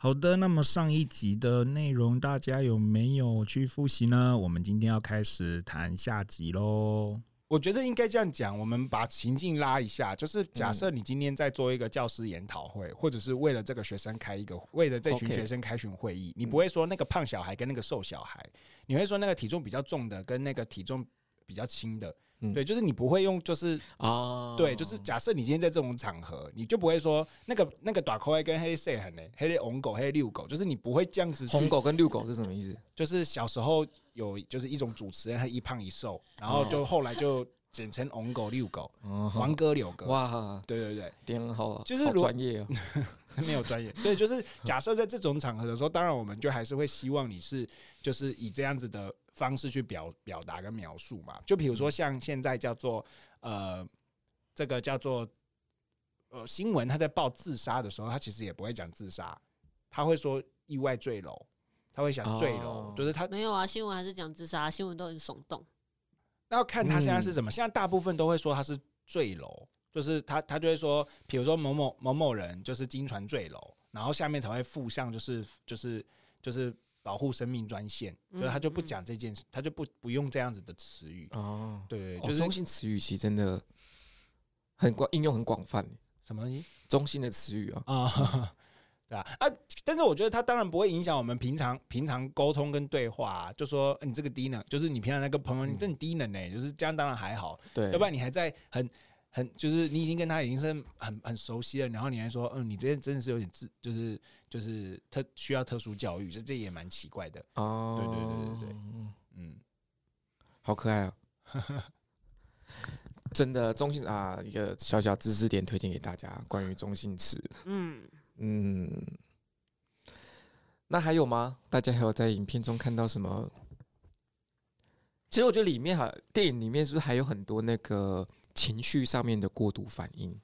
好的，那么上一集的内容大家有没有去复习呢？我们今天要开始谈下集喽。我觉得应该这样讲，我们把情境拉一下，就是假设你今天在做一个教师研讨会，或者是为了这个学生开一个，为了这群学生开群会议，你不会说那个胖小孩跟那个瘦小孩，你会说那个体重比较重的跟那个体重比较轻的。嗯、对，就是你不会用，就是啊，对，就是假设你今天在这种场合，你就不会说那个那个短口跟黑色很呢，黑的红狗黑遛狗，就是你不会这样子。红狗跟遛狗是什么意思？就是小时候有就是一种主持人，他一胖一瘦，然后就后来就简称红狗遛狗，黄哥柳哥。哇，对对对，点好，就是专业哦，没有专业。所以就是假设在这种场合的时候，当然我们就还是会希望你是就是以这样子的。方式去表表达跟描述嘛，就比如说像现在叫做呃，这个叫做呃新闻，他在报自杀的时候，他其实也不会讲自杀，他会说意外坠楼，他会想坠楼，哦、就是他没有啊，新闻还是讲自杀，新闻都很耸动。那要看他现在是什么，现在大部分都会说他是坠楼，就是他他就会说，比如说某某某某人就是经船坠楼，然后下面才会附上就是就是就是。保护生命专线，所以他就不讲这件事，他就不不用这样子的词语哦。对，就是中性词语其实真的很广，应用很广泛。什么东西？中性的词语啊啊，对啊啊！但是我觉得他当然不会影响我们平常平常沟通跟对话。就说你这个低能，就是你平常那个朋友，你真低能呢，就是这样当然还好。对，要不然你还在很。很就是你已经跟他已经是很很熟悉了，然后你还说，嗯，你这真的是有点自，就是就是特需要特殊教育，这这也蛮奇怪的哦。对对对对对，嗯，好可爱啊！真的中性啊，一个小小知识点推荐给大家，关于中性词。嗯嗯，那还有吗？大家还有在影片中看到什么？其实我觉得里面哈，电影里面是不是还有很多那个？情绪上面的过度反应，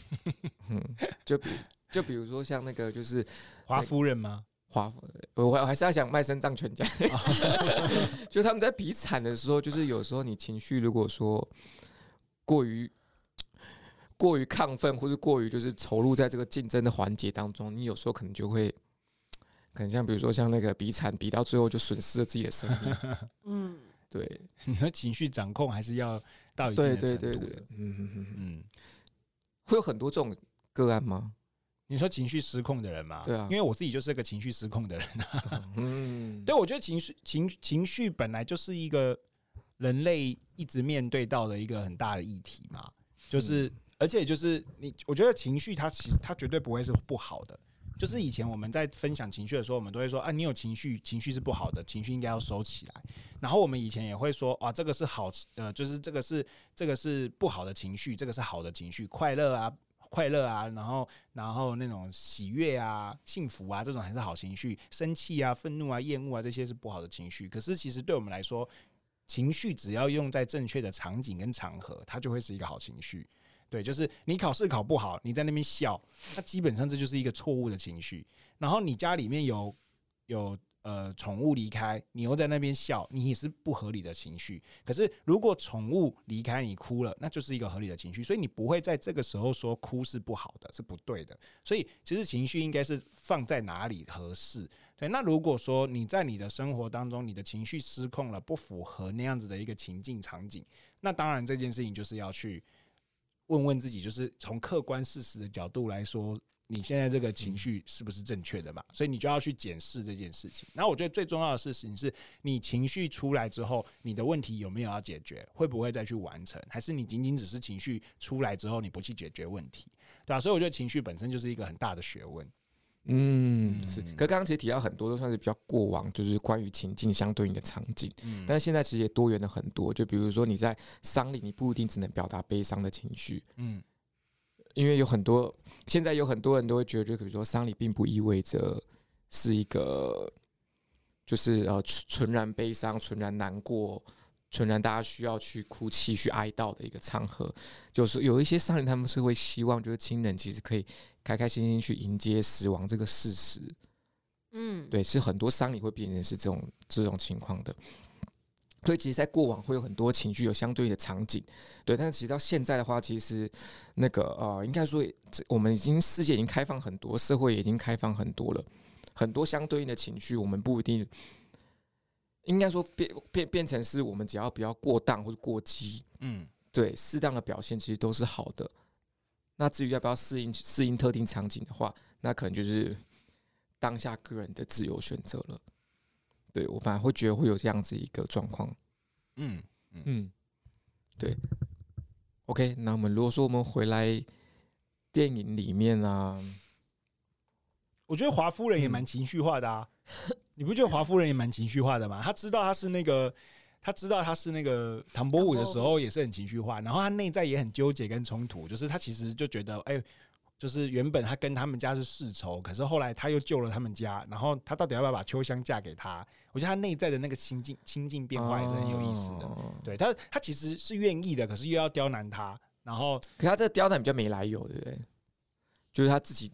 嗯，就比就比如说像那个就是华夫人吗？华，我我还是要想卖身葬全家，就他们在比惨的时候，就是有时候你情绪如果说过于过于亢奋，或是过于就是投入在这个竞争的环节当中，你有时候可能就会，可能像比如说像那个比惨比到最后就损失了自己的生命，嗯。对，你说情绪掌控还是要到一定的程度的。对对对对，嗯嗯嗯嗯，会有很多这种个案吗？你说情绪失控的人吗？对啊，因为我自己就是个情绪失控的人啊。嗯，对，我觉得情绪情情绪本来就是一个人类一直面对到的一个很大的议题嘛，就是、嗯、而且就是你，我觉得情绪它其实它绝对不会是不好的。就是以前我们在分享情绪的时候，我们都会说啊，你有情绪，情绪是不好的，情绪应该要收起来。然后我们以前也会说啊，这个是好，呃，就是这个是这个是不好的情绪，这个是好的情绪，快乐啊，快乐啊，然后然后那种喜悦啊、幸福啊，这种还是好情绪。生气啊、愤怒啊、厌恶啊，这些是不好的情绪。可是其实对我们来说，情绪只要用在正确的场景跟场合，它就会是一个好情绪。对，就是你考试考不好，你在那边笑，那基本上这就是一个错误的情绪。然后你家里面有有呃宠物离开，你又在那边笑，你也是不合理的情绪。可是如果宠物离开你哭了，那就是一个合理的情绪。所以你不会在这个时候说哭是不好的，是不对的。所以其实情绪应该是放在哪里合适。对，那如果说你在你的生活当中，你的情绪失控了，不符合那样子的一个情境场景，那当然这件事情就是要去。问问自己，就是从客观事实的角度来说，你现在这个情绪是不是正确的嘛？所以你就要去检视这件事情。然后我觉得最重要的事情是，你情绪出来之后，你的问题有没有要解决？会不会再去完成？还是你仅仅只是情绪出来之后，你不去解决问题，对吧？所以我觉得情绪本身就是一个很大的学问。嗯，是。可刚刚其实提到很多都算是比较过往，就是关于情境相对应的场景。嗯，但是现在其实也多元了很多。就比如说你在丧礼，你不一定只能表达悲伤的情绪。嗯，因为有很多现在有很多人都会觉得，就比如说丧礼并不意味着是一个，就是呃纯然悲伤、纯然难过。纯然大家需要去哭泣、去哀悼的一个场合，就是有一些丧礼，他们是会希望，就是亲人其实可以开开心心去迎接死亡这个事实。嗯，对，是很多丧礼会变成是这种这种情况的。所以其实，在过往会有很多情绪有相对的场景，对。但是其实到现在的话，其实那个呃，应该说我们已经世界已经开放很多，社会已经开放很多了，很多相对应的情绪，我们不一定应该说变变变成是我们只要不要过当或者过激，嗯，对，适当的表现其实都是好的。那至于要不要适应适应特定场景的话，那可能就是当下个人的自由选择了。对，我反而会觉得会有这样子一个状况，嗯嗯，对。OK，那我们如果说我们回来电影里面啊，我觉得华夫人也蛮情绪化的啊，嗯、你不觉得华夫人也蛮情绪化的吗？他知道他是那个，他知道他是那个唐伯虎的时候也是很情绪化，然后他内在也很纠结跟冲突，就是他其实就觉得，哎。就是原本他跟他们家是世仇，可是后来他又救了他们家，然后他到底要不要把秋香嫁给他？我觉得他内在的那个心境心境变化也是很有意思的。哦、对他，他其实是愿意的，可是又要刁难他，然后可他这个刁难比较没来由，对不对？就是他自己，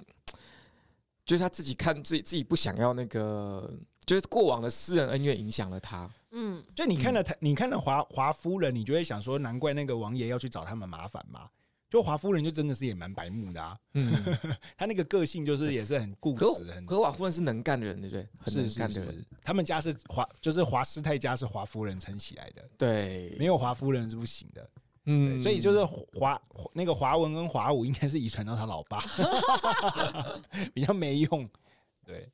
就是他自己看自己自己不想要那个，就是过往的私人恩怨影响了他。嗯，就你看了他，你看了华华夫人，你就会想说，难怪那个王爷要去找他们麻烦嘛。就华夫人就真的是也蛮白目的啊，嗯，他那个个性就是也是很固执的，很。可华夫人是能干的人，对不对？很能干的人。他们家是华，就是华师太家是华夫人撑起来的，对，没有华夫人是不行的，嗯。所以就是华那个华文跟华武应该是遗传到他老爸，比较没用，对。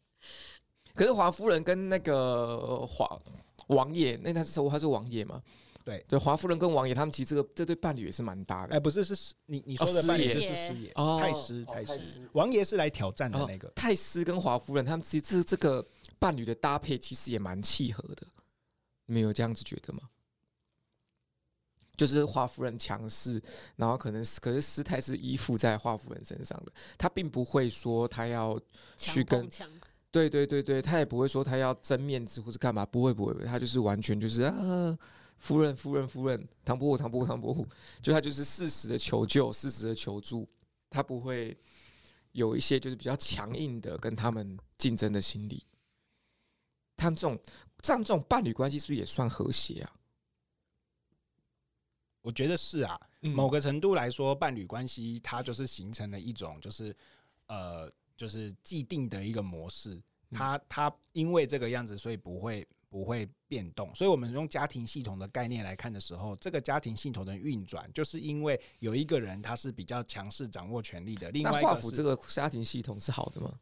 可是华夫人跟那个华王爷，那他是说他是王爷吗？对对，华夫人跟王爷他们其实这个这对伴侣也是蛮搭的。哎，不是，是你你说的伴侣是师爷，哦、太师太师，王爷是来挑战的那个。太师跟华夫人他们其实这这个伴侣的搭配其实也蛮契合的，你们有这样子觉得吗？就是华夫人强势，然后可能是可是师太是依附在华夫人身上的，他并不会说他要去跟，对对对对，他也不会说他要争面子或是干嘛，不会不会，他就是完全就是啊。夫人，夫人，夫人，唐伯虎，唐伯虎，唐伯虎，就他就是适时的求救，适时的求助，他不会有一些就是比较强硬的跟他们竞争的心理。他们这种这样这种伴侣关系是不是也算和谐啊？我觉得是啊，某个程度来说，伴侣关系它就是形成了一种就是呃就是既定的一个模式。它它因为这个样子，所以不会。不会变动，所以我们用家庭系统的概念来看的时候，这个家庭系统的运转，就是因为有一个人他是比较强势掌握权力的。另外，华府这个家庭系统是好的吗？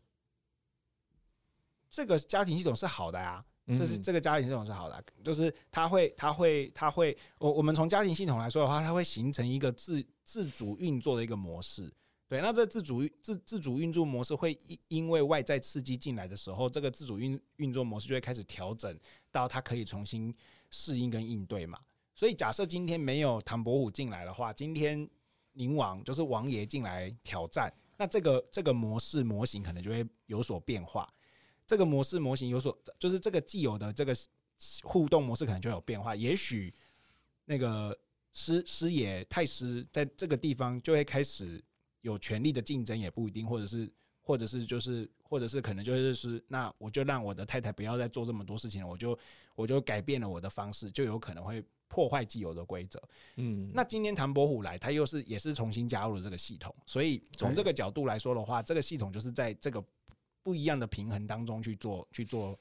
这个家庭系统是好的啊，就是这个家庭系统是好的啊，就是他会，他会，他会，我我们从家庭系统来说的话，它会形成一个自自主运作的一个模式。对，那这自主自自主运作模式会因因为外在刺激进来的时候，这个自主运运作模式就会开始调整到它可以重新适应跟应对嘛。所以假设今天没有唐伯虎进来的话，今天宁王就是王爷进来挑战，那这个这个模式模型可能就会有所变化。这个模式模型有所就是这个既有的这个互动模式可能就有变化。也许那个师师爷太师在这个地方就会开始。有权力的竞争也不一定，或者是，或者是就是，或者是可能就是是，那我就让我的太太不要再做这么多事情了，我就我就改变了我的方式，就有可能会破坏既有的规则。嗯，那今天唐伯虎来，他又是也是重新加入了这个系统，所以从这个角度来说的话，这个系统就是在这个不一样的平衡当中去做去做。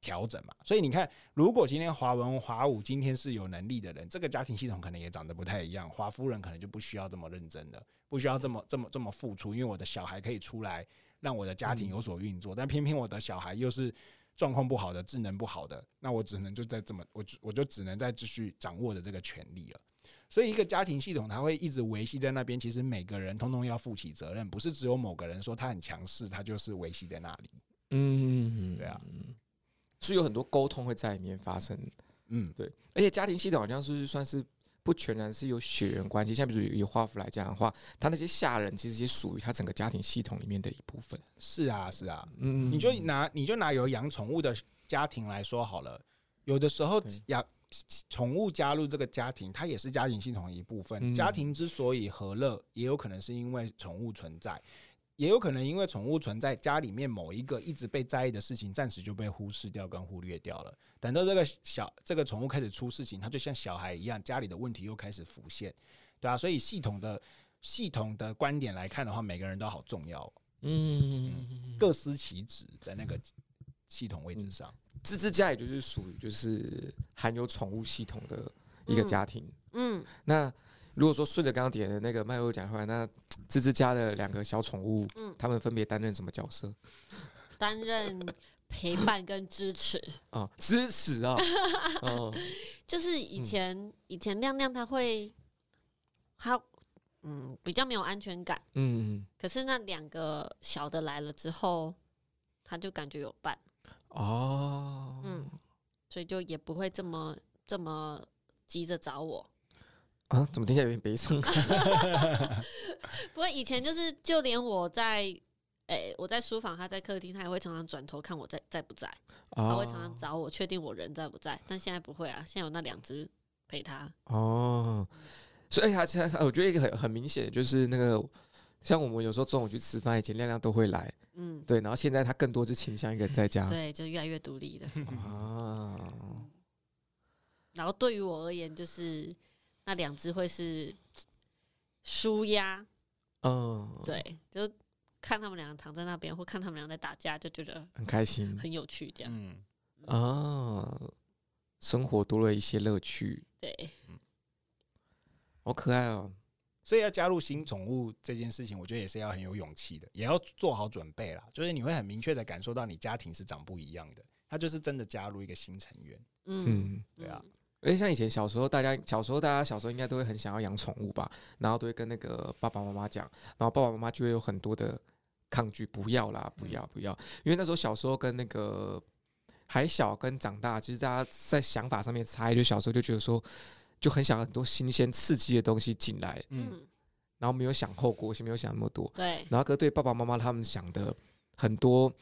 调整嘛，所以你看，如果今天华文、华武今天是有能力的人，这个家庭系统可能也长得不太一样。华夫人可能就不需要这么认真的，不需要这么这么这么付出，因为我的小孩可以出来让我的家庭有所运作。但偏偏我的小孩又是状况不好的、智能不好的，那我只能就在这么我我就只能再继续掌握着这个权利了。所以一个家庭系统它会一直维系在那边，其实每个人通通要负起责任，不是只有某个人说他很强势，他就是维系在那里。嗯，对啊。是有很多沟通会在里面发生，嗯，对，而且家庭系统好像是算是不全然是有血缘关系，像比如以华府来讲的话，他那些下人其实也属于他整个家庭系统里面的一部分。是啊，是啊，嗯，你就拿你就拿有养宠物的家庭来说好了，有的时候养宠物加入这个家庭，它也是家庭系统的一部分。家庭之所以和乐，也有可能是因为宠物存在。也有可能因为宠物存在家里面某一个一直被在意的事情，暂时就被忽视掉跟忽略掉了。等到这个小这个宠物开始出事情，它就像小孩一样，家里的问题又开始浮现，对啊，所以系统的系统的观点来看的话，每个人都好重要，嗯，嗯，各司其职在那个系统位置上。吱吱家也就是属于就是含有宠物系统的一个家庭，嗯，嗯那。如果说顺着刚刚点的那个脉络讲的话，那 芝芝家的两个小宠物，嗯，他们分别担任什么角色？担任陪伴跟支持。哦，支持啊，哦，就是以前、嗯、以前亮亮他会，他嗯比较没有安全感，嗯，可是那两个小的来了之后，他就感觉有伴。哦，嗯，所以就也不会这么这么急着找我。啊，怎么听起来有点悲伤？不过以前就是，就连我在，诶、欸，我在书房，他在客厅，他也会常常转头看我在在不在，他、哦、会常常找我，确定我人在不在。但现在不会啊，现在有那两只陪他。哦，所以他现在，我觉得一个很很明显的就是那个，像我们有时候中午去吃饭，以前亮亮都会来，嗯，对，然后现在他更多是倾向一个人在家，对，就越来越独立的。啊，然后对于我而言，就是。那两只会是舒压，嗯，对，就看他们两个躺在那边，或看他们两个在打架，就觉得很开心，很有趣，这样，嗯，啊，生活多了一些乐趣，对，嗯，好可爱哦。所以要加入新宠物这件事情，我觉得也是要很有勇气的，也要做好准备啦。就是你会很明确的感受到你家庭是长不一样的，它就是真的加入一个新成员，嗯，对啊。而且像以前小时候，大家小时候大家小时候应该都会很想要养宠物吧，然后都会跟那个爸爸妈妈讲，然后爸爸妈妈就会有很多的抗拒，不要啦，不要不要，因为那时候小时候跟那个还小跟长大，其实大家在想法上面差异，就小时候就觉得说就很想很多新鲜刺激的东西进来，嗯，然后没有想后果，先没有想那么多，对，然后可对爸爸妈妈他们想的很多。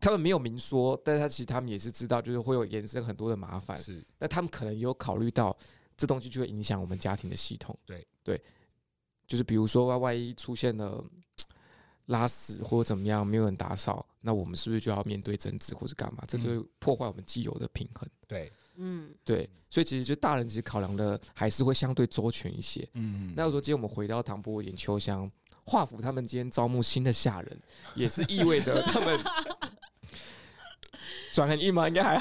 他们没有明说，但是他其实他们也是知道，就是会有延伸很多的麻烦。是，那他们可能也有考虑到这东西就会影响我们家庭的系统。对对，就是比如说万一出现了 拉屎或者怎么样，没有人打扫，那我们是不是就要面对争执或者干嘛？这就会破坏我们既有的平衡。对，嗯，对，所以其实就大人其实考量的还是会相对周全一些。嗯，那如果说今天我们回到唐伯虎点秋香，华府他们今天招募新的下人，也是意味着他们。转很硬吗？应该还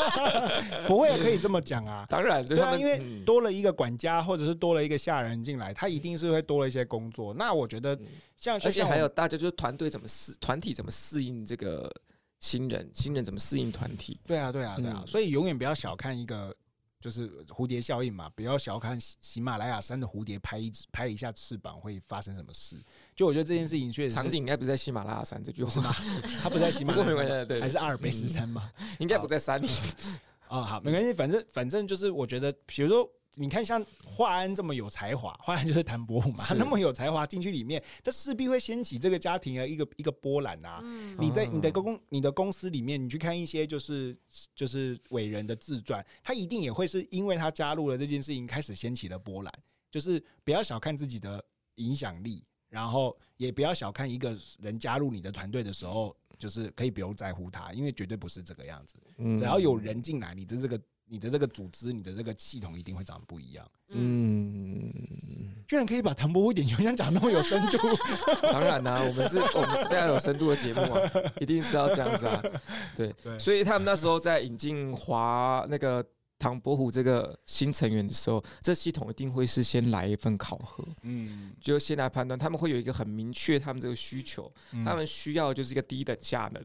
不会，可以这么讲啊。当然，对啊，因为多了一个管家，或者是多了一个下人进来，他一定是会多了一些工作。那我觉得，像而且还有大家就是团队怎么适，团体怎么适应这个新人，新人怎么适应团体？对啊，对啊，对啊。所以永远不要小看一个。就是蝴蝶效应嘛，不要小看喜马拉雅山的蝴蝶拍一拍一下翅膀会发生什么事。就我觉得这件事情确实，场景应该不在喜马拉雅山这句话吗？他不在喜马拉雅山，对，还是阿尔卑斯山嘛？应该不在山里。啊，好，没关系，反正反正就是我觉得，比如说。你看，像华安这么有才华，华安就是谭伯虎嘛，那么有才华进去里面，他势必会掀起这个家庭的一个一个波澜啊。嗯、你在你的公你的公司里面，你去看一些就是就是伟人的自传，他一定也会是因为他加入了这件事情，开始掀起了波澜。就是不要小看自己的影响力，然后也不要小看一个人加入你的团队的时候，就是可以不用在乎他，因为绝对不是这个样子。只要有人进来，你的这个。你的这个组织，你的这个系统一定会长得不一样。嗯，居然可以把唐伯虎点秋香讲那么有深度，当然啦、啊，我们是我们是非常有深度的节目啊，一定是要这样子啊。对，对所以他们那时候在引进华那个。唐伯虎这个新成员的时候，这系统一定会是先来一份考核，嗯，就先来判断，他们会有一个很明确他们这个需求，嗯、他们需要就是一个低等下的，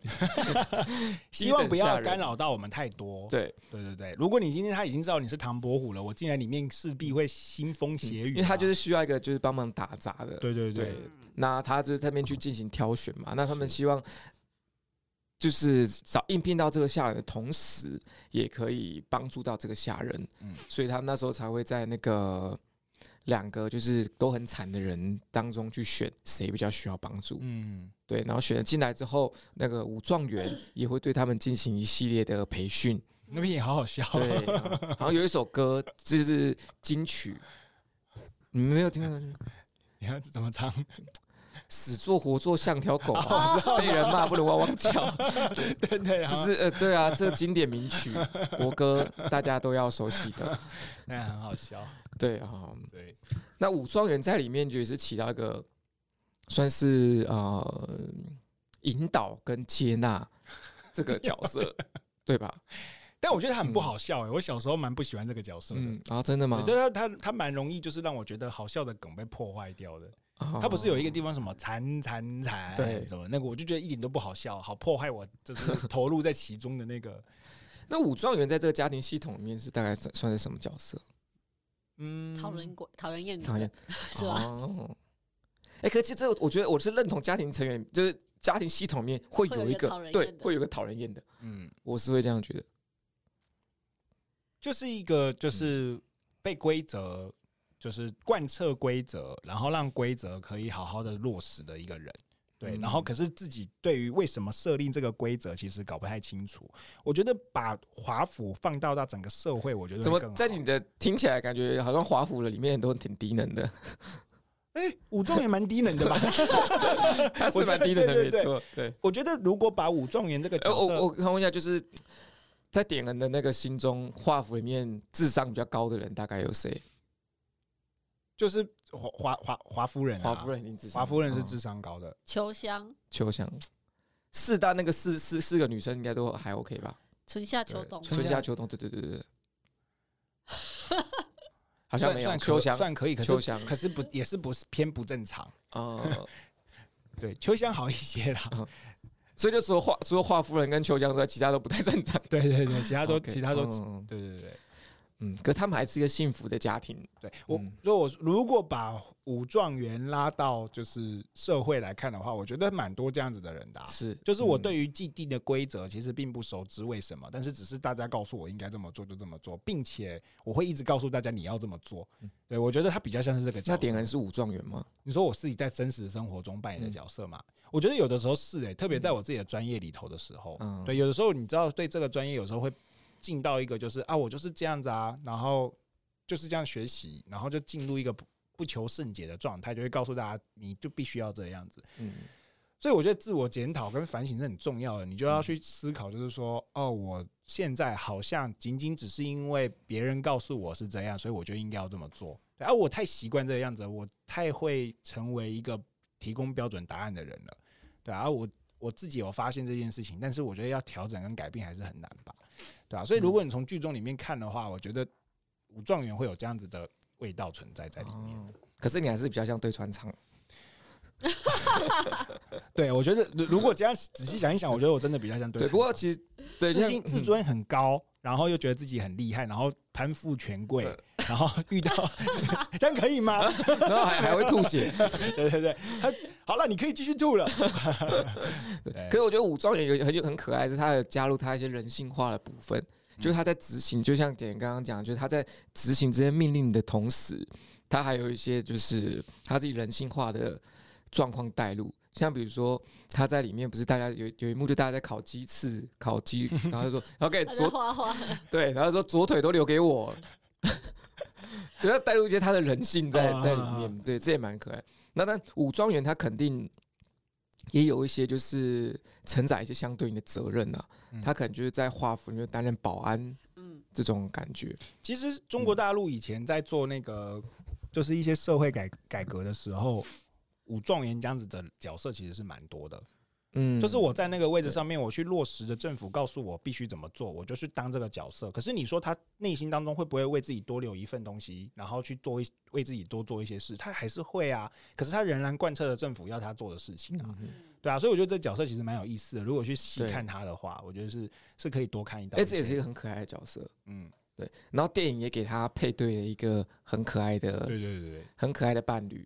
希望不要干扰到我们太多。对，对对对，如果你今天他已经知道你是唐伯虎了，我进来里面势必会腥风血雨，因为他就是需要一个就是帮忙打杂的。对对对，对，那他就是在那边去进行挑选嘛，那他们希望。就是找应聘到这个下人的同时，也可以帮助到这个下人，嗯，所以他们那时候才会在那个两个就是都很惨的人当中去选谁比较需要帮助，嗯，对，然后选了进来之后，那个武状元 也会对他们进行一系列的培训，那边也好好笑，对，然后有一首歌就是金曲，你们没有听过？你要怎么唱？死做活做像条狗啊，被人骂不能汪汪叫。对对，只是呃，对啊，这经典名曲国歌大家都要熟悉的，那很好笑。对啊，对。那武状元在里面就也是起到一个算是呃引导跟接纳这个角色，对吧？但我觉得他很不好笑哎，我小时候蛮不喜欢这个角色的。啊，真的吗？对他他他蛮容易就是让我觉得好笑的梗被破坏掉的。他不是有一个地方什么惨惨惨，对，什么那个，我就觉得一点都不好笑，好破坏我就是投入在其中的那个。那武状元在这个家庭系统里面是大概算算是什么角色？嗯，讨人厌，讨人厌，讨厌 是吧？哎，可是这我觉得我是认同家庭成员，就是家庭系统里面会有一个对，会有个讨人厌的。嗯，我是会这样觉得，就是一个就是被规则。就是贯彻规则，然后让规则可以好好的落实的一个人，对。然后可是自己对于为什么设定这个规则，其实搞不太清楚。我觉得把华府放到到整个社会，我觉得怎么在你的听起来感觉好像华府的里面都挺低能的。哎，武状元蛮低能的吧？他是蛮低能的，没错。对，我觉得如果把武状元这个角色，我我问一下，就是在点人的那个心中，华府里面智商比较高的人大概有谁？就是华华华华夫人，华夫人，华夫人是智商高的。秋香，秋香，四大那个四四四个女生应该都还 OK 吧？春夏秋冬，春夏秋冬，对对对对对。好像没有秋香算可以，可是可是不也是不是偏不正常哦。对，秋香好一些啦。所以就说华除了华夫人跟秋香之外，其他都不太正常。对对对，其他都其他都对对对。嗯，可他们还是一个幸福的家庭。对我，如果如果把武状元拉到就是社会来看的话，我觉得蛮多这样子的人的。是，就是我对于既定的规则其实并不熟知为什么，但是只是大家告诉我应该这么做就这么做，并且我会一直告诉大家你要这么做。对，我觉得他比较像是这个角色。那点人是武状元吗？你说我自己在真实生活中扮演的角色嘛？我觉得有的时候是诶，特别在我自己的专业里头的时候，嗯对，有的时候你知道对这个专业有时候会。进到一个就是啊，我就是这样子啊，然后就是这样学习，然后就进入一个不不求甚解的状态，就会告诉大家，你就必须要这样子。嗯，所以我觉得自我检讨跟反省是很重要的，你就要去思考，就是说，哦，我现在好像仅仅只是因为别人告诉我是这样，所以我就应该要这么做。对，啊我太习惯这个样子，我太会成为一个提供标准答案的人了。对，啊我我自己有发现这件事情，但是我觉得要调整跟改变还是很难吧。对啊，所以如果你从剧中里面看的话，我觉得武状元会有这样子的味道存在在里面。可是你还是比较像对穿肠。对，我觉得如果这样仔细想一想，我觉得我真的比较像对。不过其实对，自信自尊很高，然后又觉得自己很厉害，然后攀附权贵，然后遇到 这样可以吗？然后还还会吐血。对对对，他好了，你可以继续吐了。可是我觉得武状元有很有很可爱，是他有加入他一些人性化的部分，就是他在执行，就像点刚刚讲，就是他在执行这些命令的同时，他还有一些就是他自己人性化的。状况带入，像比如说他在里面不是大家有有一幕就大家在烤鸡翅、烤鸡，然后就说 OK 左对，然后说左腿都留给我，就要带入一些他的人性在在里面，对，这也蛮可爱。那但武状元他肯定也有一些就是承载一些相对应的责任啊，他可能就是在华府里面担任保安，嗯，这种感觉。其实中国大陆以前在做那个就是一些社会改改革的时候。武状元这样子的角色其实是蛮多的，嗯，就是我在那个位置上面，我去落实的政府告诉我必须怎么做，我就去当这个角色。可是你说他内心当中会不会为自己多留一份东西，然后去做一为自己多做一些事？他还是会啊，可是他仍然贯彻了政府要他做的事情啊，对啊，所以我觉得这角色其实蛮有意思的。如果去细看他的话，我觉得是是可以多看一道。哎，这也是一个很可爱的角色，嗯，对。然后电影也给他配对了一个很可爱的，对对对对，很可爱的伴侣。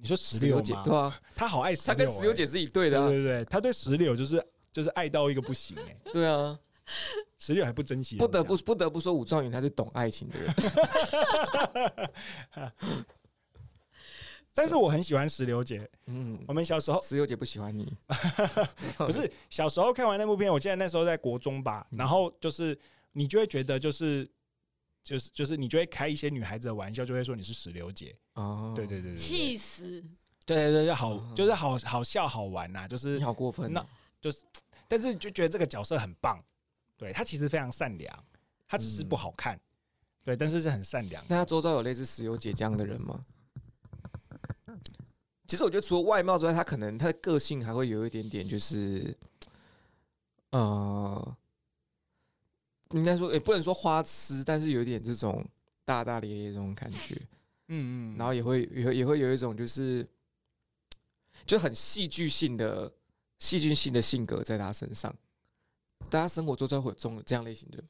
你说石榴姐对啊，他好爱石榴，他跟石榴姐是一对的，对对对，他对石榴就是就是爱到一个不行哎，对啊，石榴还不珍惜，不得不不得不说武状元他是懂爱情的人，但是我很喜欢石榴姐，嗯，我们小时候石榴姐不喜欢你，不是小时候看完那部片，我记得那时候在国中吧，然后就是你就会觉得就是。就是就是，你就会开一些女孩子的玩笑，就会说你是石榴姐。哦，对对对对，气死！对对对，就好，就是好好笑好玩呐，就是你好过分，那就是，但是就觉得这个角色很棒，对他其实非常善良，他只是不好看，对，但是是很善良。那他周遭有类似石油姐这样的人吗？其实我觉得除了外貌之外，他可能他的个性还会有一点点，就是，呃，应该说也不能说花痴，但是有一点这种大大咧咧这种感觉，嗯嗯，然后也会也会也会有一种就是。就很戏剧性的戏剧性的性格在他身上，大家生活中都会有这种这样类型的，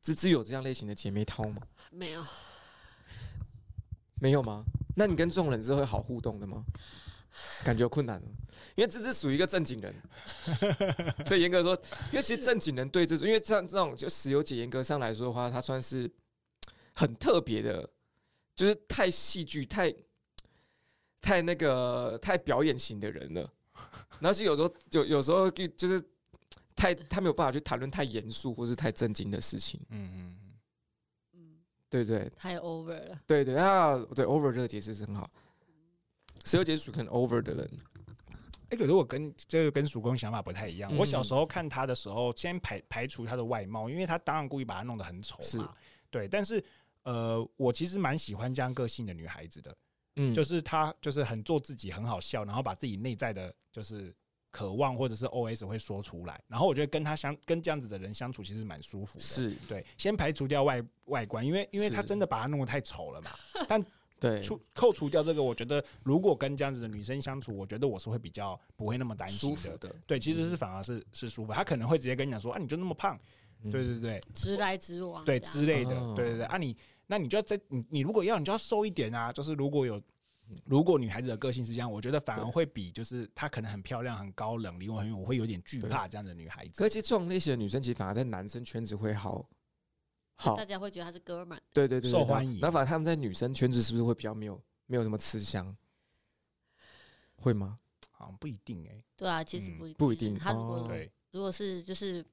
芝芝有这样类型的姐妹淘吗？没有，没有吗？那你跟这种人是会好互动的吗？感觉困难，因为这是属于一个正经人，所以严格说，因为其实正经人对这种，因为像这种就石油姐严格上来说的话，她算是很特别的，就是太戏剧太。太那个太表演型的人了，然后是有时候就有时候就是太他没有办法去谈论太严肃或是太正经的事情。嗯嗯嗯，对对，太 over 了。对对啊，对 over 这个解释是很好。石油姐属很 over 的人。哎，可是我跟这个跟曙光想法不太一样。我小时候看他的时候，先排排除他的外貌，因为他当然故意把他弄得很丑嘛。对，但是呃，我其实蛮喜欢这样个性的女孩子的。嗯，就是她就是很做自己，很好笑，然后把自己内在的，就是渴望或者是 OS 会说出来。然后我觉得跟她相跟这样子的人相处，其实蛮舒服的。是对，先排除掉外外观，因为因为他真的把他弄得太丑了嘛。但对，除扣除掉这个，我觉得如果跟这样子的女生相处，我觉得我是会比较不会那么担心的。的。对，其实是反而是是舒服。她可能会直接跟你讲说啊，你就那么胖，对对对，直来直往，对之类的，对对对。啊你。那你就要在你你如果要你就要瘦一点啊，就是如果有如果女孩子的个性是这样，我觉得反而会比就是她可能很漂亮很高冷离我很远，我会有点惧怕这样的女孩子。可是其实这种类型的女生，其实反而在男生圈子会好，好大家会觉得他是哥们，对对对，受欢迎。那反正他们在女生圈子是不是会比较没有没有什么吃香？会吗？好像不一定哎。对啊，其实不一定不一定。他如果如果是就是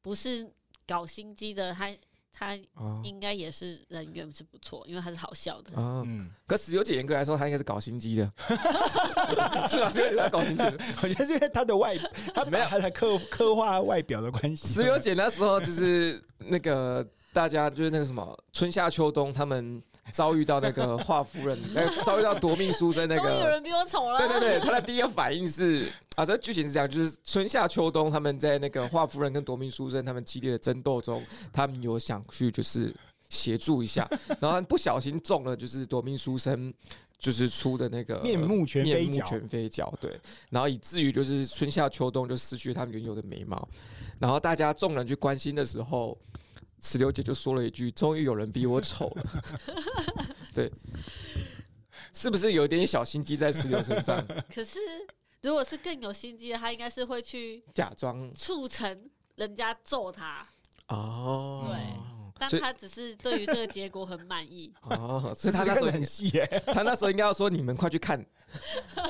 不是搞心机的，他。他应该也是人缘是不错，因为他是好笑的。嗯，可石榴姐严格来说，他应该是搞心机的，是吧？石油姐他搞心机的，我觉得是因为他的外，他没有他的刻刻画外表的关系。石榴姐那时候就是那个大家就是那个什么春夏秋冬他们。遭遇到那个华夫人，那个 遭遇到夺命书生那个，有人比我丑了。对对对，他的第一个反应是啊，这剧情是这样，就是春夏秋冬他们在那个华夫人跟夺命书生他们激烈的争斗中，他们有想去就是协助一下，然后不小心中了就是夺命书生就是出的那个面目全非面目全非角，对，然后以至于就是春夏秋冬就失去他们原有的眉毛，然后大家众人去关心的时候。石榴姐就说了一句：“终于有人比我丑了。”对，是不是有点小心机在石榴身上？可是，如果是更有心机的，他应该是会去假装促成人家揍他。哦，对，但他只是对于这个结果很满意。哦，所以他那时候很细耶。他那时候应该要说：“你们快去看，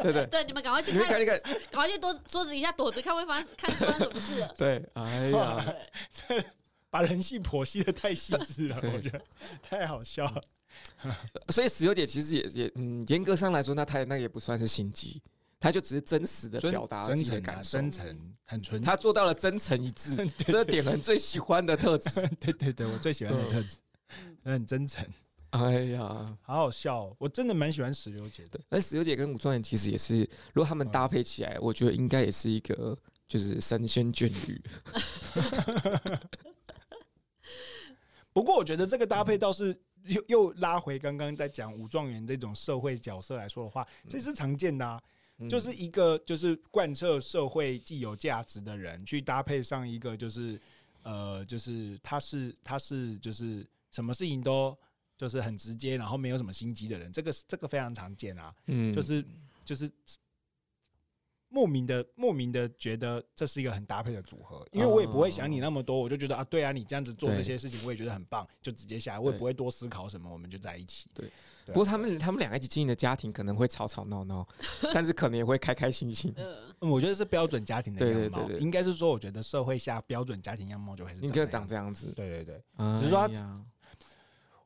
对对对，你们赶快去看，赶快去躲桌子底下躲着看，会发生看发生什么事了。”对，哎呀。把人性剖析的太细致了，我觉得太好笑了。所以石榴姐其实也也嗯，严格上来说，那她那也不算是心机，她就只是真实的表达自己的感受，真诚很纯，她做到了真诚一致，这点人最喜欢的特质。对对对，我最喜欢的特质，很真诚。哎呀，好好笑，我真的蛮喜欢石榴姐的。而石榴姐跟武状元其实也是，如果他们搭配起来，我觉得应该也是一个就是神仙眷侣。不过我觉得这个搭配倒是又又拉回刚刚在讲武状元这种社会角色来说的话，这是常见的啊，就是一个就是贯彻社会既有价值的人，去搭配上一个就是呃就是他是他是就是什么事情都就是很直接，然后没有什么心机的人，这个这个非常常见啊，嗯，就是就是。莫名的莫名的觉得这是一个很搭配的组合，因为我也不会想你那么多，我就觉得啊，对啊，你这样子做这些事情，我也觉得很棒，就直接下来，我也不会多思考什么，我们就在一起。对，不过他们他们两个一起经营的家庭可能会吵吵闹闹，但是可能也会开开心心。嗯，我觉得是标准家庭的样貌，应该是说，我觉得社会下标准家庭样貌就会是应该长这样子。对对对，只是说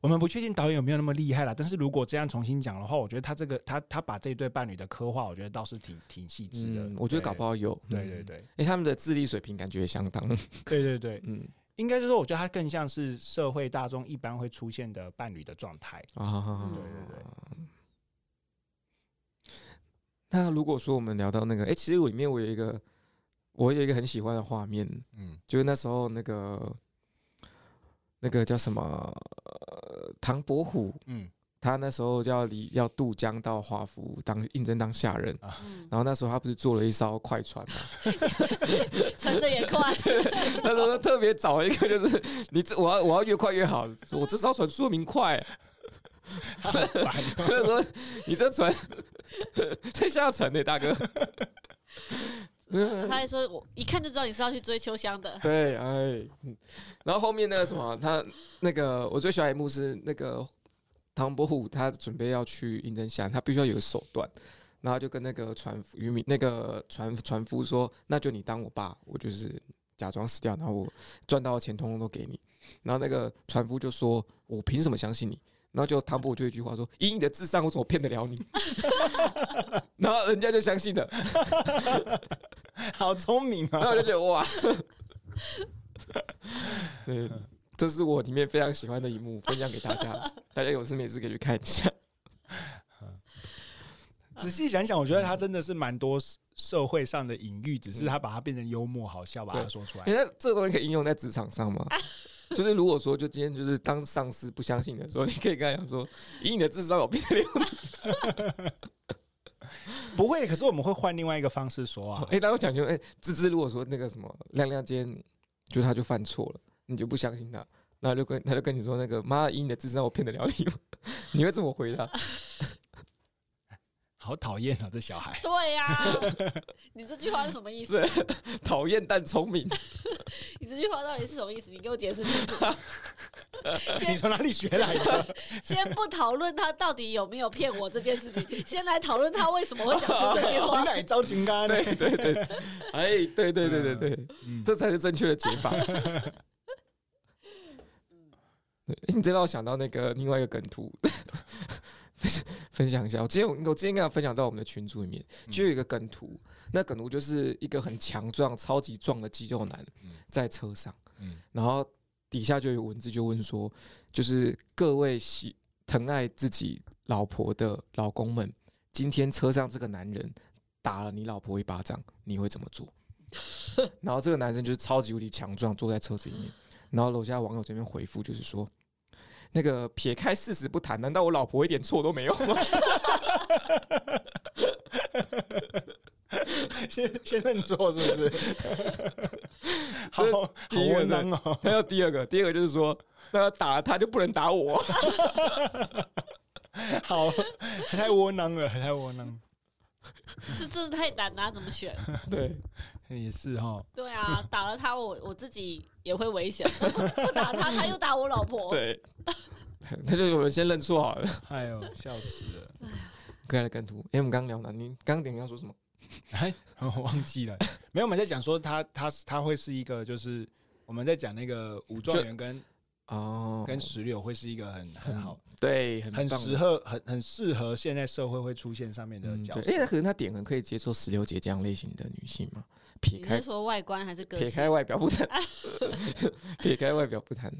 我们不确定导演有没有那么厉害啦，但是如果这样重新讲的话，我觉得他这个他他把这对伴侣的刻画，我觉得倒是挺挺细致的、嗯。我觉得搞不好有，对对对，哎、欸，他们的智力水平感觉也相当。对对对，嗯，应该是说，我觉得他更像是社会大众一般会出现的伴侣的状态啊。对对对。那如果说我们聊到那个，哎、欸，其实我里面我有一个，我有一个很喜欢的画面，嗯，就是那时候那个。那个叫什么？呃、唐伯虎，嗯，他那时候就要离要渡江到华府当应征当下人，嗯、然后那时候他不是坐了一艘快船嘛，乘的也快。那时候特别找一个，就是你这我要我要越快越好，我这艘船说明快。他就说你这船 在下沉呢，大哥。他还说：“我一看就知道你是要去追秋香的。”对，哎，然后后面那个什么，他那个我最喜欢一幕是那个唐伯虎，他准备要去应征下，他必须要有个手段，然后就跟那个船夫渔民那个船船夫说：“那就你当我爸，我就是假装死掉，然后我赚到的钱通通都给你。”然后那个船夫就说：“我凭什么相信你？”然后就唐伯虎就一句话说：“以你的智商，我怎么骗得了你？”然后人家就相信了。好聪明啊！然后我就觉得哇，对，这是我里面非常喜欢的一幕，分享给大家。大家有事没事可以去看一下。仔细想想，我觉得他真的是蛮多社会上的隐喻，只是他把它变成幽默好笑，把它说出来。那这个东西可以应用在职场上吗？就是如果说，就今天就是当上司不相信的时候，你可以跟他讲说：“以你的智商，我变得了你。” 不会，可是我们会换另外一个方式说啊。哎、欸，当我讲就哎，芝芝如果说那个什么亮亮今天就他就犯错了，你就不相信他，那就跟他就跟你说那个妈，以你的智商我骗得了你吗？你会怎么回答？好讨厌啊，这小孩。对呀、啊，你这句话是什么意思？讨厌但聪明。你这句话到底是什么意思？你给我解释清楚。你从哪里学来的？先不讨论他到底有没有骗我这件事情，先来讨论他为什么会讲出这句话。哪招金刚？对对对，哎，对对对对对，嗯、这才是正确的解法。你知道我想到那个另外一个梗图。分享一下，我之前我之前跟他分享到我们的群组里面，就有一个梗图，那梗图就是一个很强壮、超级壮的肌肉男在车上，然后底下就有文字就问说，就是各位喜疼爱自己老婆的老公们，今天车上这个男人打了你老婆一巴掌，你会怎么做？然后这个男生就是超级无敌强壮，坐在车子里面，然后楼下网友这边回复就是说。那个撇开事实不谈，难道我老婆一点错都没有吗？先先认错是不是？好，好窝囊哦。还有第二个，第二个就是说，那打了他就不能打我。好，太窝囊了，太窝囊。这真的太难了，怎么选？对，也是哈。对啊，打了他，我我自己也会危险。不 打他，他又打我老婆。对。那就我们先认错好了，哎呦，笑死了！可爱的梗图，哎，我们刚刚聊哪？你刚刚点要说什么？哎，我忘记了。没有，我们在讲说他他他会是一个，就是我们在讲那个武状元跟哦跟石榴会是一个很很好，对，很适合很很适合现在社会会出现上面的角色。哎，那可能他点很可以接受石榴姐这样类型的女性吗？撇开说外观还是个撇开外表不谈，撇开外表不谈。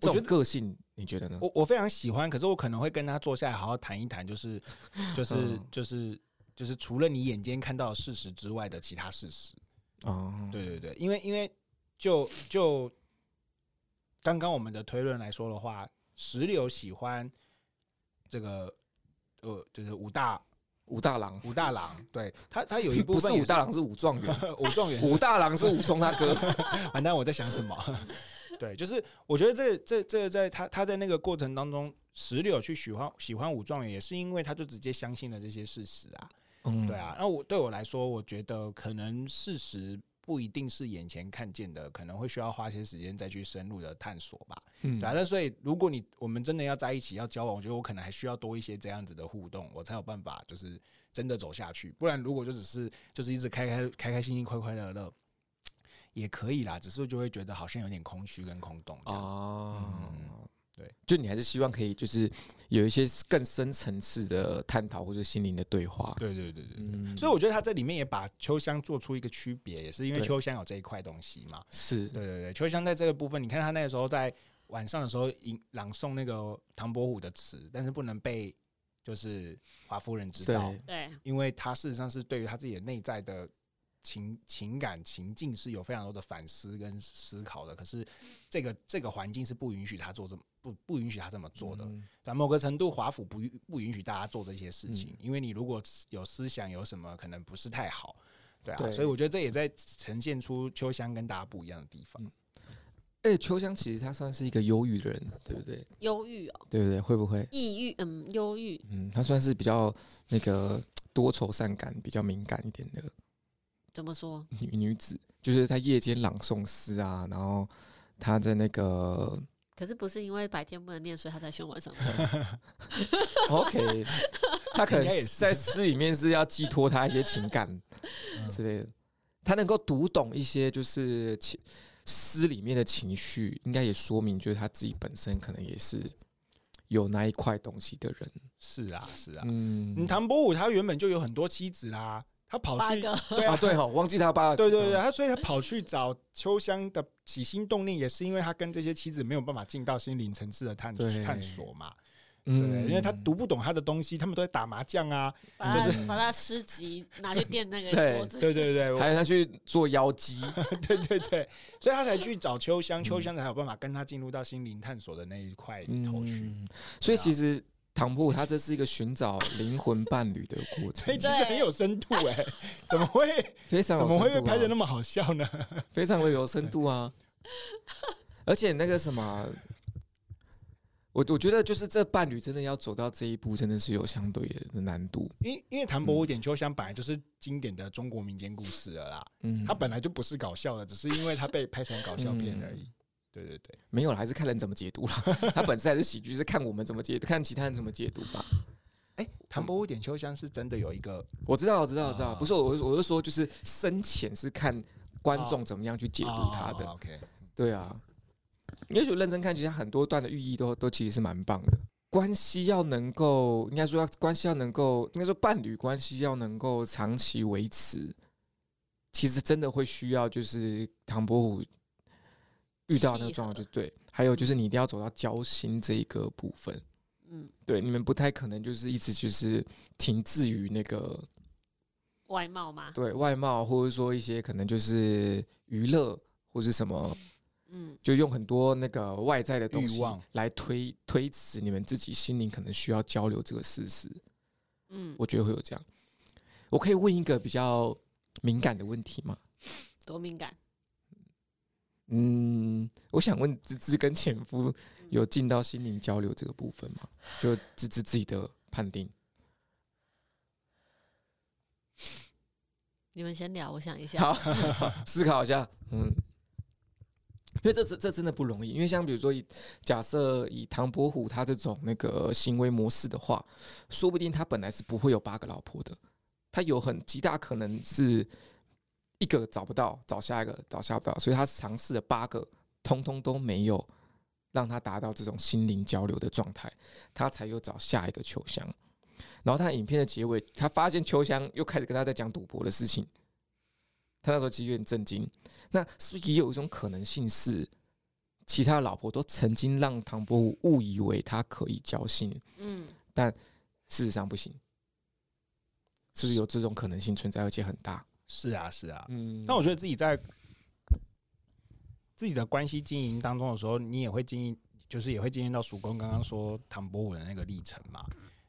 这种个性，你觉得呢？我我非常喜欢，可是我可能会跟他坐下来好好谈一谈，就是 就是就是就是除了你眼尖看到的事实之外的其他事实。哦，对对对，因为因为就就刚刚我们的推论来说的话，石榴喜欢这个呃，就是五大武大郎，武大郎，对他他有一部分不是武大郎，是武状元，武状元，武大郎是武松他哥。完蛋，我在想什么？对，就是我觉得这这这在他他在那个过程当中，石榴去喜欢喜欢武状元，也是因为他就直接相信了这些事实啊。嗯，对啊。那我对我来说，我觉得可能事实不一定是眼前看见的，可能会需要花些时间再去深入的探索吧。嗯，对啊。那所以，如果你我们真的要在一起要交往，我觉得我可能还需要多一些这样子的互动，我才有办法就是真的走下去。不然，如果就只是就是一直开开开开心心、快快乐乐。也可以啦，只是就会觉得好像有点空虚跟空洞。哦，对，就你还是希望可以就是有一些更深层次的探讨或者心灵的对话。对对对对，嗯，所以我觉得他这里面也把秋香做出一个区别，也是因为秋香有这一块东西嘛。是对对对，秋香在这个部分，你看他那个时候在晚上的时候吟朗诵那个唐伯虎的词，但是不能被就是华夫人知道，对，因为他事实上是对于他自己的内在的。情情感情境是有非常多的反思跟思考的，可是这个这个环境是不允许他做这么不不允许他这么做的。但某个程度，华府不不允许大家做这些事情，因为你如果有思想有什么可能不是太好，对啊。所以我觉得这也在呈现出秋香跟大家不一样的地方。哎，秋香其实他算是一个忧郁的人，对不对？忧郁哦，对不对？会不会抑郁？嗯，忧郁。嗯，他算是比较那个多愁善感、比较敏感一点的。怎么说？女女子就是她夜间朗诵诗啊，然后她在那个……可是不是因为白天不能念，所以他才选晚上。OK，他可能在诗里面是要寄托他一些情感之类的。他能够读懂一些就是情诗里面的情绪，应该也说明就是他自己本身可能也是有那一块东西的人。是啊，是啊。嗯，唐伯虎他原本就有很多妻子啦。他跑去 啊，对哈，忘记他爸。对对对，他所以他跑去找秋香的起心动念，也是因为他跟这些妻子没有办法进到心灵层次的探探索嘛。嗯，对，因为他读不懂他的东西，他们都在打麻将啊，就是把他诗集拿去垫那个 桌子。对对对，还有他去做妖姬。对对对，所以他才去找秋香，秋香才有办法跟他进入到心灵探索的那一块里头去。所以其实。唐布他这是一个寻找灵魂伴侣的过程，所 以其实很有深度哎、欸，怎么会 非常怎么会被拍的那么好笑呢？非常的有深度啊！而且那个什么，我我觉得就是这伴侣真的要走到这一步，真的是有相对的难度。因因为唐伯虎点秋香本来就是经典的中国民间故事了啦，嗯，他本来就不是搞笑的，只是因为它被拍成搞笑片而已。对对对，没有了，还是看人怎么解读了。他本身还是喜剧，是看我们怎么解读，看其他人怎么解读吧。哎，唐伯虎点秋香是真的有一个，我知道，我知道，我知道。不是我，我是说，就是深浅是看观众怎么样去解读他的。OK，对啊，也许认真看，其实很多段的寓意都都其实是蛮棒的。关系要能够，应该说要关系要能够，应该说伴侣关系要能够长期维持，其实真的会需要就是唐伯虎。遇到那个状况就对，还有就是你一定要走到交心这一个部分，嗯，对，你们不太可能就是一直就是停滞于那个外貌吗？对，外貌或者说一些可能就是娱乐或是什么，嗯，就用很多那个外在的东西来推推迟你们自己心灵可能需要交流这个事实，嗯，我觉得会有这样。我可以问一个比较敏感的问题吗？多敏感？嗯，我想问芝芝跟前夫有进到心灵交流这个部分吗？就芝芝自己的判定。你们先聊，我想一下。好，思考一下。嗯，因为这这这真的不容易。因为像比如说以，以假设以唐伯虎他这种那个行为模式的话，说不定他本来是不会有八个老婆的，他有很极大可能是。一个找不到，找下一个，找下不到，所以他尝试了八个，通通都没有让他达到这种心灵交流的状态，他才又找下一个秋香。然后他影片的结尾，他发现秋香又开始跟他在讲赌博的事情，他那时候其实有点震惊。那是不是也有一种可能性是，其他老婆都曾经让唐伯虎误以为他可以交心，嗯，但事实上不行，是不是有这种可能性存在，而且很大？是啊，是啊，嗯，那我觉得自己在自己的关系经营当中的时候，你也会经营，就是也会经验到曙光刚刚说唐伯虎的那个历程嘛，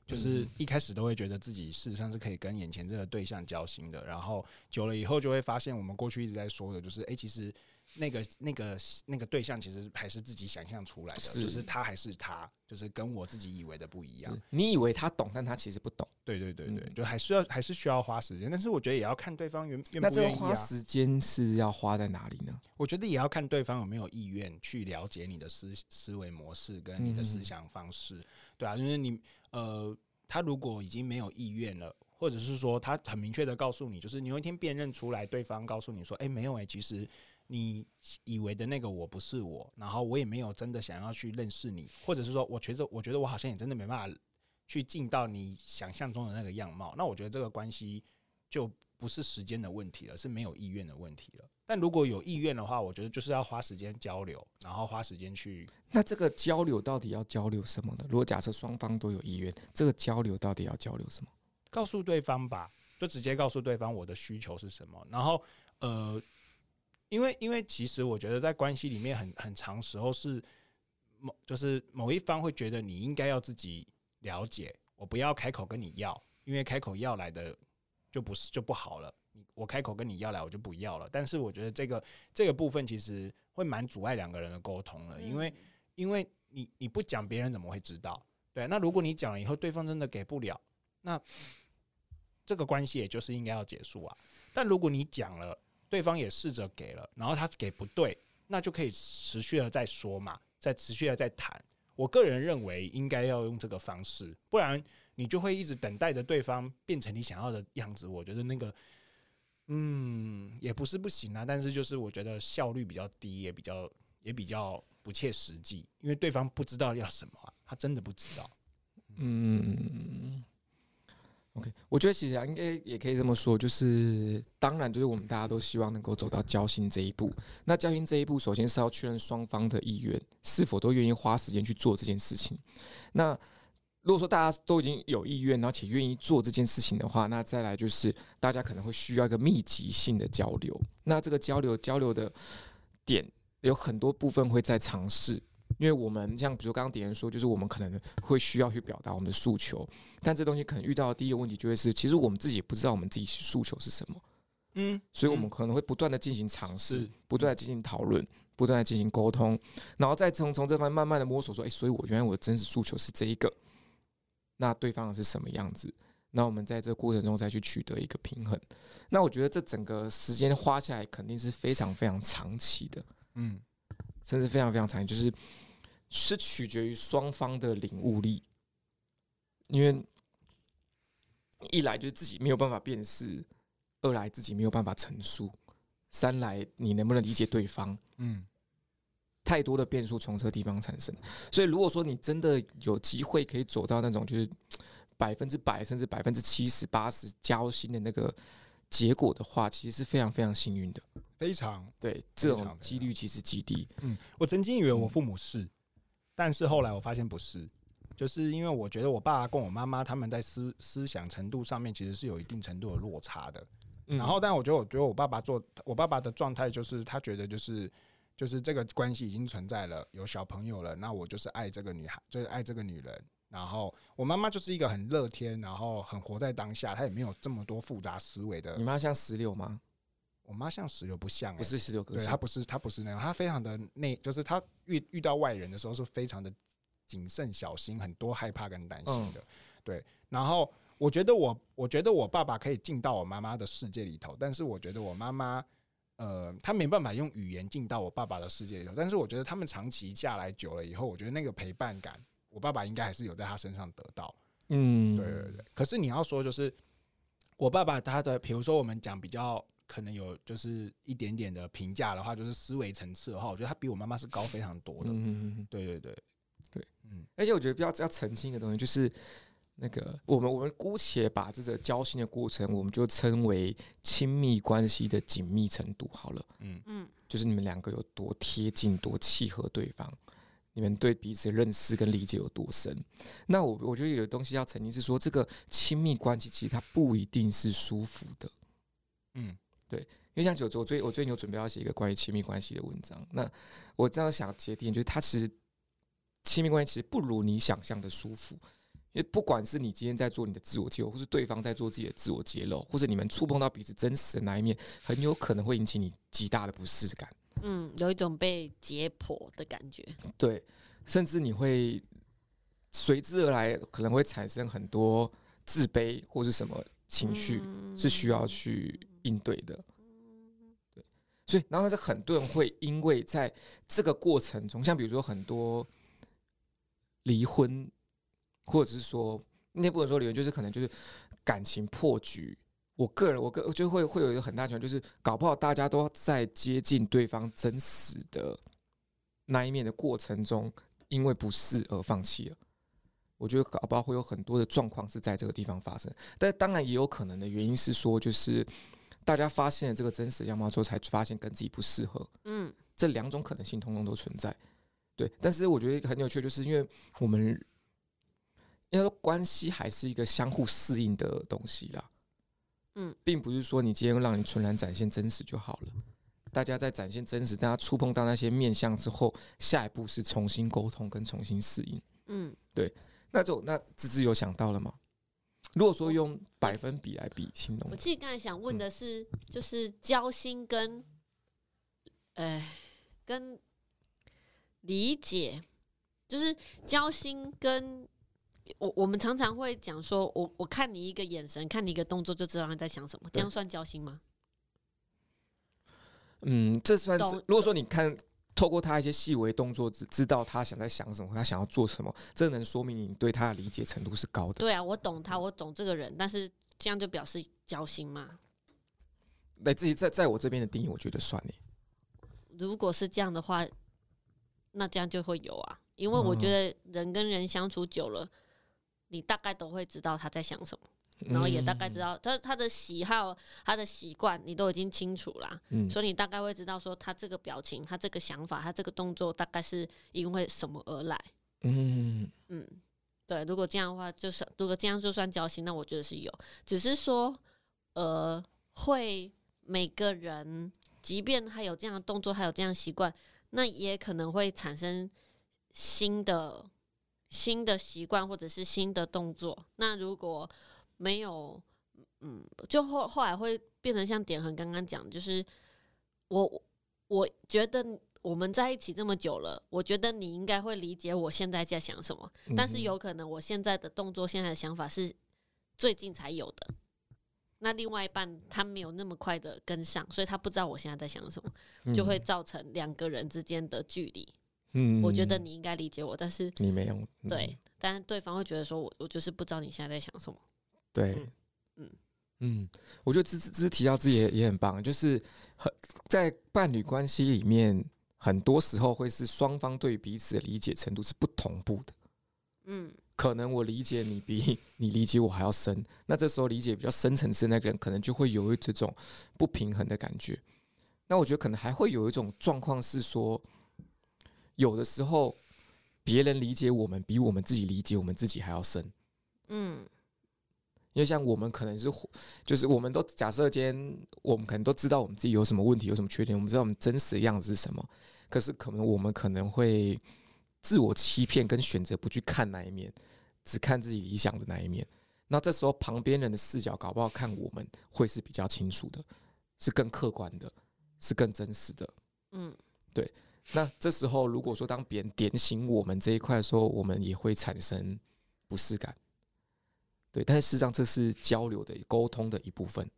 就是一开始都会觉得自己事实上是可以跟眼前这个对象交心的，然后久了以后就会发现，我们过去一直在说的，就是哎、欸，其实。那个、那个、那个对象其实还是自己想象出来的，是就是他还是他，就是跟我自己以为的不一样。你以为他懂，但他其实不懂。对对对对，嗯、就还是要还是需要花时间，但是我觉得也要看对方愿愿不愿意、啊、那这个花时间是要花在哪里呢？我觉得也要看对方有没有意愿去了解你的思思维模式跟你的思想方式，嗯、对啊，就是你呃，他如果已经没有意愿了。或者是说他很明确的告诉你，就是你有一天辨认出来，对方告诉你说，哎、欸，没有哎、欸，其实你以为的那个我不是我，然后我也没有真的想要去认识你，或者是说，我觉得我觉得我好像也真的没办法去进到你想象中的那个样貌，那我觉得这个关系就不是时间的问题了，是没有意愿的问题了。但如果有意愿的话，我觉得就是要花时间交流，然后花时间去。那这个交流到底要交流什么呢？如果假设双方都有意愿，这个交流到底要交流什么？告诉对方吧，就直接告诉对方我的需求是什么。然后，呃，因为因为其实我觉得在关系里面很很长时候是某就是某一方会觉得你应该要自己了解，我不要开口跟你要，因为开口要来的就不是就不好了。你我开口跟你要来，我就不要了。但是我觉得这个这个部分其实会蛮阻碍两个人的沟通了，因为因为你你不讲，别人怎么会知道？对，那如果你讲了以后，对方真的给不了，那。这个关系也就是应该要结束啊，但如果你讲了，对方也试着给了，然后他给不对，那就可以持续的再说嘛，再持续的再谈。我个人认为应该要用这个方式，不然你就会一直等待着对方变成你想要的样子。我觉得那个，嗯，也不是不行啊，但是就是我觉得效率比较低，也比较也比较不切实际，因为对方不知道要什么，他真的不知道，嗯。OK，我觉得其实应该也可以这么说，就是当然，就是我们大家都希望能够走到交心这一步。那交心这一步，首先是要确认双方的意愿，是否都愿意花时间去做这件事情。那如果说大家都已经有意愿，而且愿意做这件事情的话，那再来就是大家可能会需要一个密集性的交流。那这个交流交流的点有很多部分会在尝试。因为我们像比如刚刚点人说，就是我们可能会需要去表达我们的诉求，但这东西可能遇到的第一个问题就会是，其实我们自己也不知道我们自己诉求是什么，嗯，所以我们可能会不断的进行尝试，不断的进行讨论，不断的进行沟通，然后再从从这方面慢慢的摸索说，哎，所以我原来我的真实诉求是这一个，那对方是什么样子？那我们在这个过程中再去取得一个平衡。那我觉得这整个时间花下来肯定是非常非常长期的，嗯，甚至非常非常长期，就是。是取决于双方的领悟力，因为一来就是自己没有办法辨识，二来自己没有办法陈述，三来你能不能理解对方？嗯，太多的变数从这个地方产生，所以如果说你真的有机会可以走到那种就是百分之百甚至百分之七十八十交心的那个结果的话，其实是非常非常幸运的，非常对，这种几率其实极低。嗯，我曾经以为我父母是。但是后来我发现不是，就是因为我觉得我爸跟我妈妈他们在思思想程度上面其实是有一定程度的落差的。然后，但我觉得我觉得我爸爸做我爸爸的状态就是他觉得就是就是这个关系已经存在了，有小朋友了，那我就是爱这个女孩，就是爱这个女人。然后我妈妈就是一个很乐天，然后很活在当下，她也没有这么多复杂思维的。你妈像石榴吗？我妈像石榴不像、欸，不是石榴，对，她不是，她不是那样，她非常的内，就是她遇遇到外人的时候是非常的谨慎小心，很多害怕跟担心的，对。然后我觉得我，我觉得我爸爸可以进到我妈妈的世界里头，但是我觉得我妈妈，呃，她没办法用语言进到我爸爸的世界里头。但是我觉得他们长期下来久了以后，我觉得那个陪伴感，我爸爸应该还是有在他身上得到。嗯，对对对。可是你要说，就是我爸爸他的，比如说我们讲比较。可能有就是一点点的评价的话，就是思维层次的话，我觉得他比我妈妈是高非常多的。嗯嗯对对对对，嗯。而且我觉得比较要澄清一个东西，就是那个我们我们姑且把这个交心的过程，我们就称为亲密关系的紧密程度好了。嗯嗯，就是你们两个有多贴近、多契合对方，你们对彼此认识跟理解有多深。那我我觉得有的东西要澄清是说，这个亲密关系其实它不一定是舒服的。嗯。对，因为像九州，我最我最近有准备要写一个关于亲密关系的文章。那我这样想接点，就是他其实亲密关系其实不如你想象的舒服。因为不管是你今天在做你的自我揭露，或是对方在做自己的自我揭露，或者你们触碰到彼此真实的那一面，很有可能会引起你极大的不适感。嗯，有一种被解剖的感觉。对，甚至你会随之而来，可能会产生很多自卑或是什么情绪，是需要去。应对的，对，所以然后是很多人会因为在这个过程中，像比如说很多离婚，或者是说，那不能说离婚，就是可能就是感情破局。我个人，我个就会会有一个很大情况，就是搞不好大家都在接近对方真实的那一面的过程中，因为不适而放弃了。我觉得搞不好会有很多的状况是在这个地方发生，但当然也有可能的原因是说，就是大家发现了这个真实样貌之后，才发现跟自己不适合。嗯，这两种可能性通通都存在。对，但是我觉得很有趣，就是因为我们应该说关系还是一个相互适应的东西啦。嗯，并不是说你今天让你纯然展现真实就好了。大家在展现真实，大家触碰到那些面相之后，下一步是重新沟通跟重新适应。嗯，对。那就那芝芝有想到了吗？如果说用百分比来比行动，我自己刚才想问的是，嗯、就是交心跟，哎，跟理解，就是交心跟。我我们常常会讲说，我我看你一个眼神，看你一个动作，就知道你在想什么，这样算交心吗？嗯，这算是。如果说你看透过他一些细微动作，只知道他想在想什么，他想要做什么，这能说明你对他的理解程度是高的。对啊，我懂他，我懂这个人，但是这样就表示交心吗？来自己在在我这边的定义，我觉得算你。如果是这样的话，那这样就会有啊，因为我觉得人跟人相处久了。你大概都会知道他在想什么，然后也大概知道他他的喜好、他的习惯，你都已经清楚啦。嗯，所以你大概会知道说他这个表情、他这个想法、他这个动作大概是因为什么而来。嗯嗯，对。如果这样的话，就是如果这样就算交心，那我觉得是有。只是说，呃，会每个人，即便他有这样的动作，还有这样的习惯，那也可能会产生新的。新的习惯或者是新的动作，那如果没有，嗯，就后后来会变成像点恒刚刚讲，就是我我觉得我们在一起这么久了，我觉得你应该会理解我现在在想什么，但是有可能我现在的动作、现在的想法是最近才有的，那另外一半他没有那么快的跟上，所以他不知道我现在在想什么，就会造成两个人之间的距离。嗯，我觉得你应该理解我，但是你没有。嗯、对，但是对方会觉得说我我就是不知道你现在在想什么。对，嗯嗯，我觉得芝芝芝提到自己也也很棒，就是很在伴侣关系里面，很多时候会是双方对彼此的理解程度是不同步的。嗯，可能我理解你比你理解我还要深，那这时候理解比较深层次那个人，可能就会有一这种不平衡的感觉。那我觉得可能还会有一种状况是说。有的时候，别人理解我们比我们自己理解我们自己还要深。嗯，因为像我们可能是，就是我们都假设间，我们可能都知道我们自己有什么问题，有什么缺点，我们知道我们真实的样子是什么。可是可能我们可能会自我欺骗，跟选择不去看那一面，只看自己理想的那一面。那这时候旁边人的视角搞不好看我们会是比较清楚的，是更客观的，是更真实的。嗯，对。那这时候，如果说当别人点醒我们这一块的时候，我们也会产生不适感，对。但是事实上，这是交流的沟通的一部分。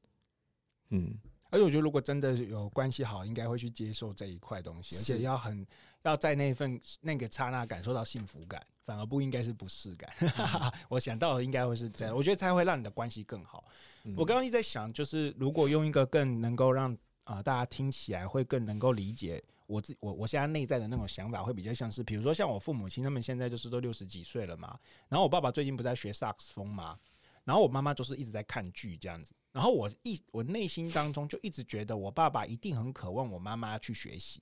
嗯，而且我觉得，如果真的有关系好，应该会去接受这一块东西，而且要很要在那份那个刹那感受到幸福感，反而不应该是不适感。嗯、我想到的应该会是这样，我觉得才会让你的关系更好。嗯、我刚刚一直在想，就是如果用一个更能够让啊、呃、大家听起来会更能够理解。我自我我现在内在的那种想法会比较像是，比如说像我父母亲他们现在就是都六十几岁了嘛，然后我爸爸最近不在学萨克斯风嘛，然后我妈妈就是一直在看剧这样子，然后我一我内心当中就一直觉得我爸爸一定很渴望我妈妈去学习，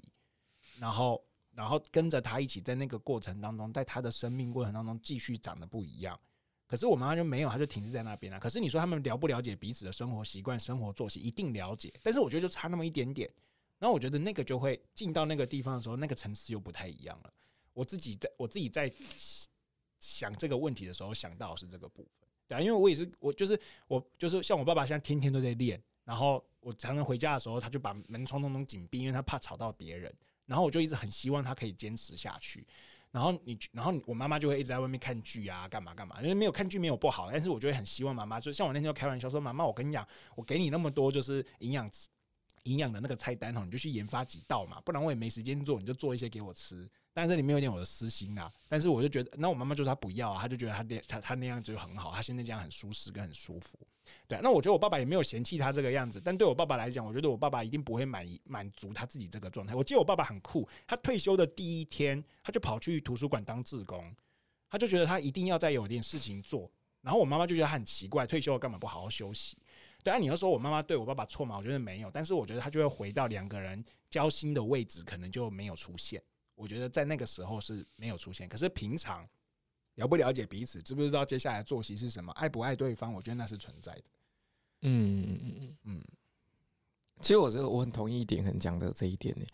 然后然后跟着他一起在那个过程当中，在他的生命过程当中继续长得不一样，可是我妈妈就没有，她就停滞在那边了。可是你说他们了不了解彼此的生活习惯、生活作息，一定了解，但是我觉得就差那么一点点。然后我觉得那个就会进到那个地方的时候，那个层次又不太一样了。我自己在我自己在想这个问题的时候，想到是这个部分，对啊，因为我也是我就是我就是像我爸爸现在天天都在练，然后我常常回家的时候，他就把门窗都弄紧闭，因为他怕吵到别人。然后我就一直很希望他可以坚持下去。然后你，然后我妈妈就会一直在外面看剧啊，干嘛干嘛。因为没有看剧没有不好，但是我就会很希望妈妈，就像我那天就开玩笑说：“妈妈，我跟你讲，我给你那么多就是营养。”营养的那个菜单哦，你就去研发几道嘛，不然我也没时间做，你就做一些给我吃。但是里面有点我的私心啦，但是我就觉得，那我妈妈就说她不要啊，她就觉得她那她她那样子就很好，她现在这样很舒适跟很舒服。对，那我觉得我爸爸也没有嫌弃她这个样子，但对我爸爸来讲，我觉得我爸爸一定不会满意满足他自己这个状态。我记得我爸爸很酷，他退休的第一天，他就跑去图书馆当志工，他就觉得他一定要再有点事情做。然后我妈妈就觉得他很奇怪，退休了干嘛不好好休息？对啊，你要说我妈妈对我爸爸错吗？我觉得没有，但是我觉得他就会回到两个人交心的位置，可能就没有出现。我觉得在那个时候是没有出现，可是平常了不了解彼此，知不知道接下来作息是什么，爱不爱对方，我觉得那是存在的。嗯嗯嗯嗯。其实我这个我很同意一点很讲的这一点呢，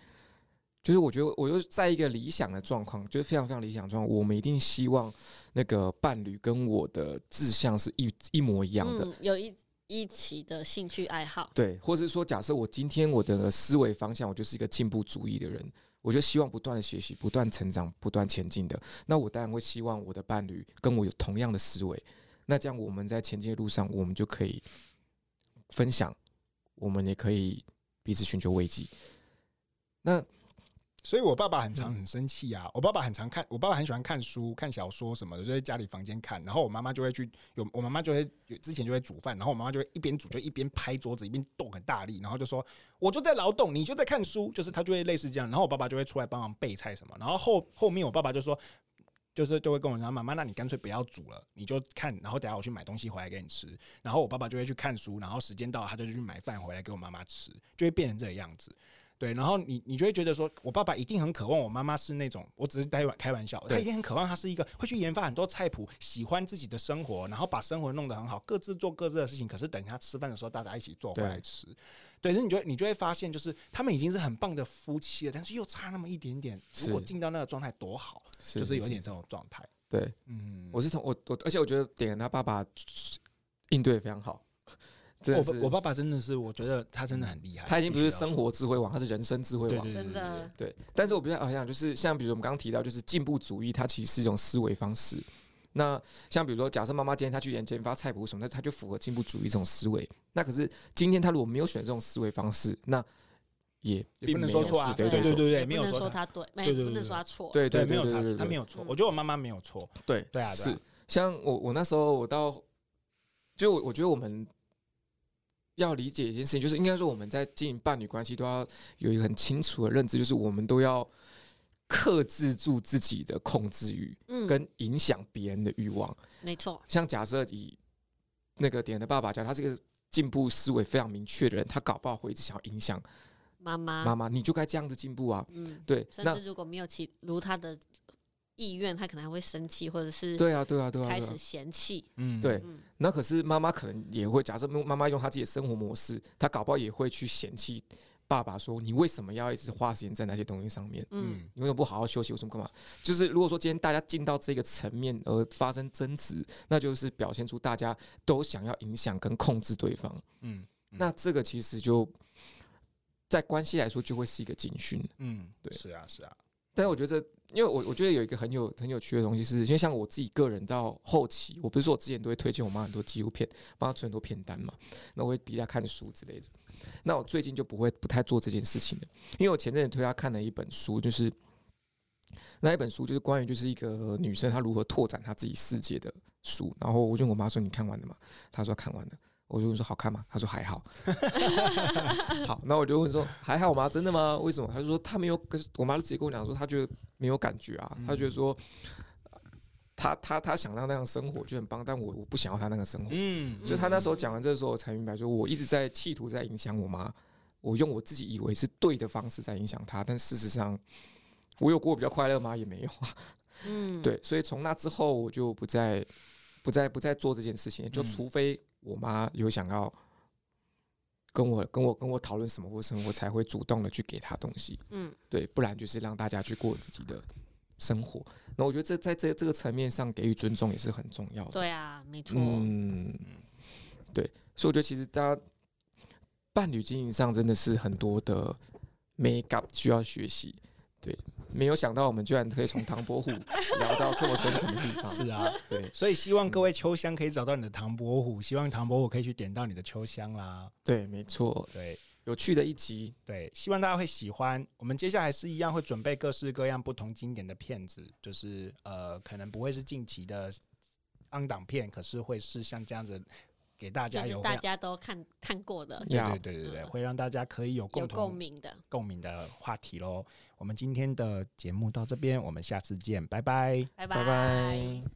就是我觉得我就在一个理想的状况，就是非常非常理想状况，我们一定希望那个伴侣跟我的志向是一一模一样的，嗯、有一一起的兴趣爱好，对，或者是说，假设我今天我的思维方向，我就是一个进步主义的人。我就希望不断的学习，不断成长，不断前进的。那我当然会希望我的伴侣跟我有同样的思维。那这样我们在前进的路上，我们就可以分享，我们也可以彼此寻求慰藉。那。所以，我爸爸很常很生气啊！我爸爸很常看，我爸爸很喜欢看书、看小说什么的，就在家里房间看。然后我妈妈就会去，有我妈妈就会之前就会煮饭，然后我妈妈就会一边煮就一边拍桌子，一边动很大力，然后就说：“我就在劳动，你就在看书。”就是他就会类似这样。然后我爸爸就会出来帮忙备菜什么。然后后后面我爸爸就说，就是就会跟我讲：“妈妈，那你干脆不要煮了，你就看。然后等下我去买东西回来给你吃。”然后我爸爸就会去看书，然后时间到了他就去买饭回来给我妈妈吃，就会变成这个样子。对，然后你你就会觉得说，我爸爸一定很渴望我妈妈是那种，我只是开玩开玩笑，他一定很渴望她是一个会去研发很多菜谱，喜欢自己的生活，然后把生活弄得很好，各自做各自的事情。可是等一下吃饭的时候，大家一起做回来吃。对，那你就你就会发现，就是他们已经是很棒的夫妻了，但是又差那么一点点。如果进到那个状态多好，就是有点这种状态。对，嗯，我是从我我，而且我觉得点他爸爸应对非常好。我我爸爸真的是，我觉得他真的很厉害。他已经不是生活智慧王，他是人生智慧王。真的。对，但是我比较好像就是像比如我们刚刚提到，就是进步主义，它其实是一种思维方式。那像比如说，假设妈妈今天她去研研发菜谱什么，那她就符合进步主义这种思维。那可是今天她如果没有选这种思维方式，那也并不能说错啊。对对对对，没有说他对，没不能说他错。对对，没有他，他没有错。我觉得我妈妈没有错。对对啊，是像我我那时候我到，就我觉得我们。要理解一件事情，就是应该说我们在经营伴侣关系都要有一个很清楚的认知，就是我们都要克制住自己的控制欲，跟影响别人的欲望。没错。像假设以那个点的爸爸讲，他是个进步思维非常明确的人，他搞不好会一直想要影响妈妈。妈妈，你就该这样子进步啊。嗯，对。甚至如果没有其如他的。意愿，他可能还会生气，或者是对啊，对啊，对啊，开始嫌弃。嗯，对。那可是妈妈可能也会，假设妈妈用她自己的生活模式，她搞不好也会去嫌弃爸爸，说你为什么要一直花时间在那些东西上面？嗯，你为什么不好好休息？为什么干嘛？就是如果说今天大家进到这个层面而发生争执，那就是表现出大家都想要影响跟控制对方。嗯，那这个其实就在关系来说就会是一个警讯。嗯，对，是啊，是啊。但是我觉得，因为我我觉得有一个很有很有趣的东西，是因为像我自己个人到后期，我不是说我之前都会推荐我妈很多纪录片，帮她存很多片单嘛，那我会逼她看书之类的。那我最近就不会不太做这件事情了，因为我前阵子推她看了一本书，就是那一本书就是关于就是一个女生她如何拓展她自己世界的书。然后我就问我妈说：“你看完了吗？”她说：“看完了。”我就问说好看吗？他说还好。好，那我就问说还好吗？真的吗？为什么？他就说他没有，跟我妈就直接跟我讲说，他觉得没有感觉啊。他觉得说他他他想让那样生活就很棒，但我我不想要他那个生活。嗯，就他那时候讲完这个时候，我才明白，说我一直在企图在影响我妈，我用我自己以为是对的方式在影响她，但事实上我有过比较快乐吗？也没有。嗯，对，所以从那之后我就不再不再不再做这件事情，就除非。我妈有想要跟我跟我跟我讨论什么或什么，我才会主动的去给她东西。嗯，对，不然就是让大家去过自己的生活。那我觉得这在这这个层面上给予尊重也是很重要的。对啊，没错。嗯，对，所以我觉得其实大家伴侣经营上真的是很多的 make up 需要学习。对。没有想到我们居然可以从唐伯虎 聊到这么深层的地方。是啊，对，所以希望各位秋香可以找到你的唐伯虎，希望唐伯虎可以去点到你的秋香啦。对，没错，对。有趣的一集。对，希望大家会喜欢。我们接下来是一样会准备各式各样不同经典的片子，就是呃，可能不会是近期的 on 档片，可是会是像这样子。给大家有大家都看看过的，对对对对对，会让大家可以有共同共鸣的。共鸣的话题喽。我们今天的节目到这边，我们下次见，拜拜，拜拜。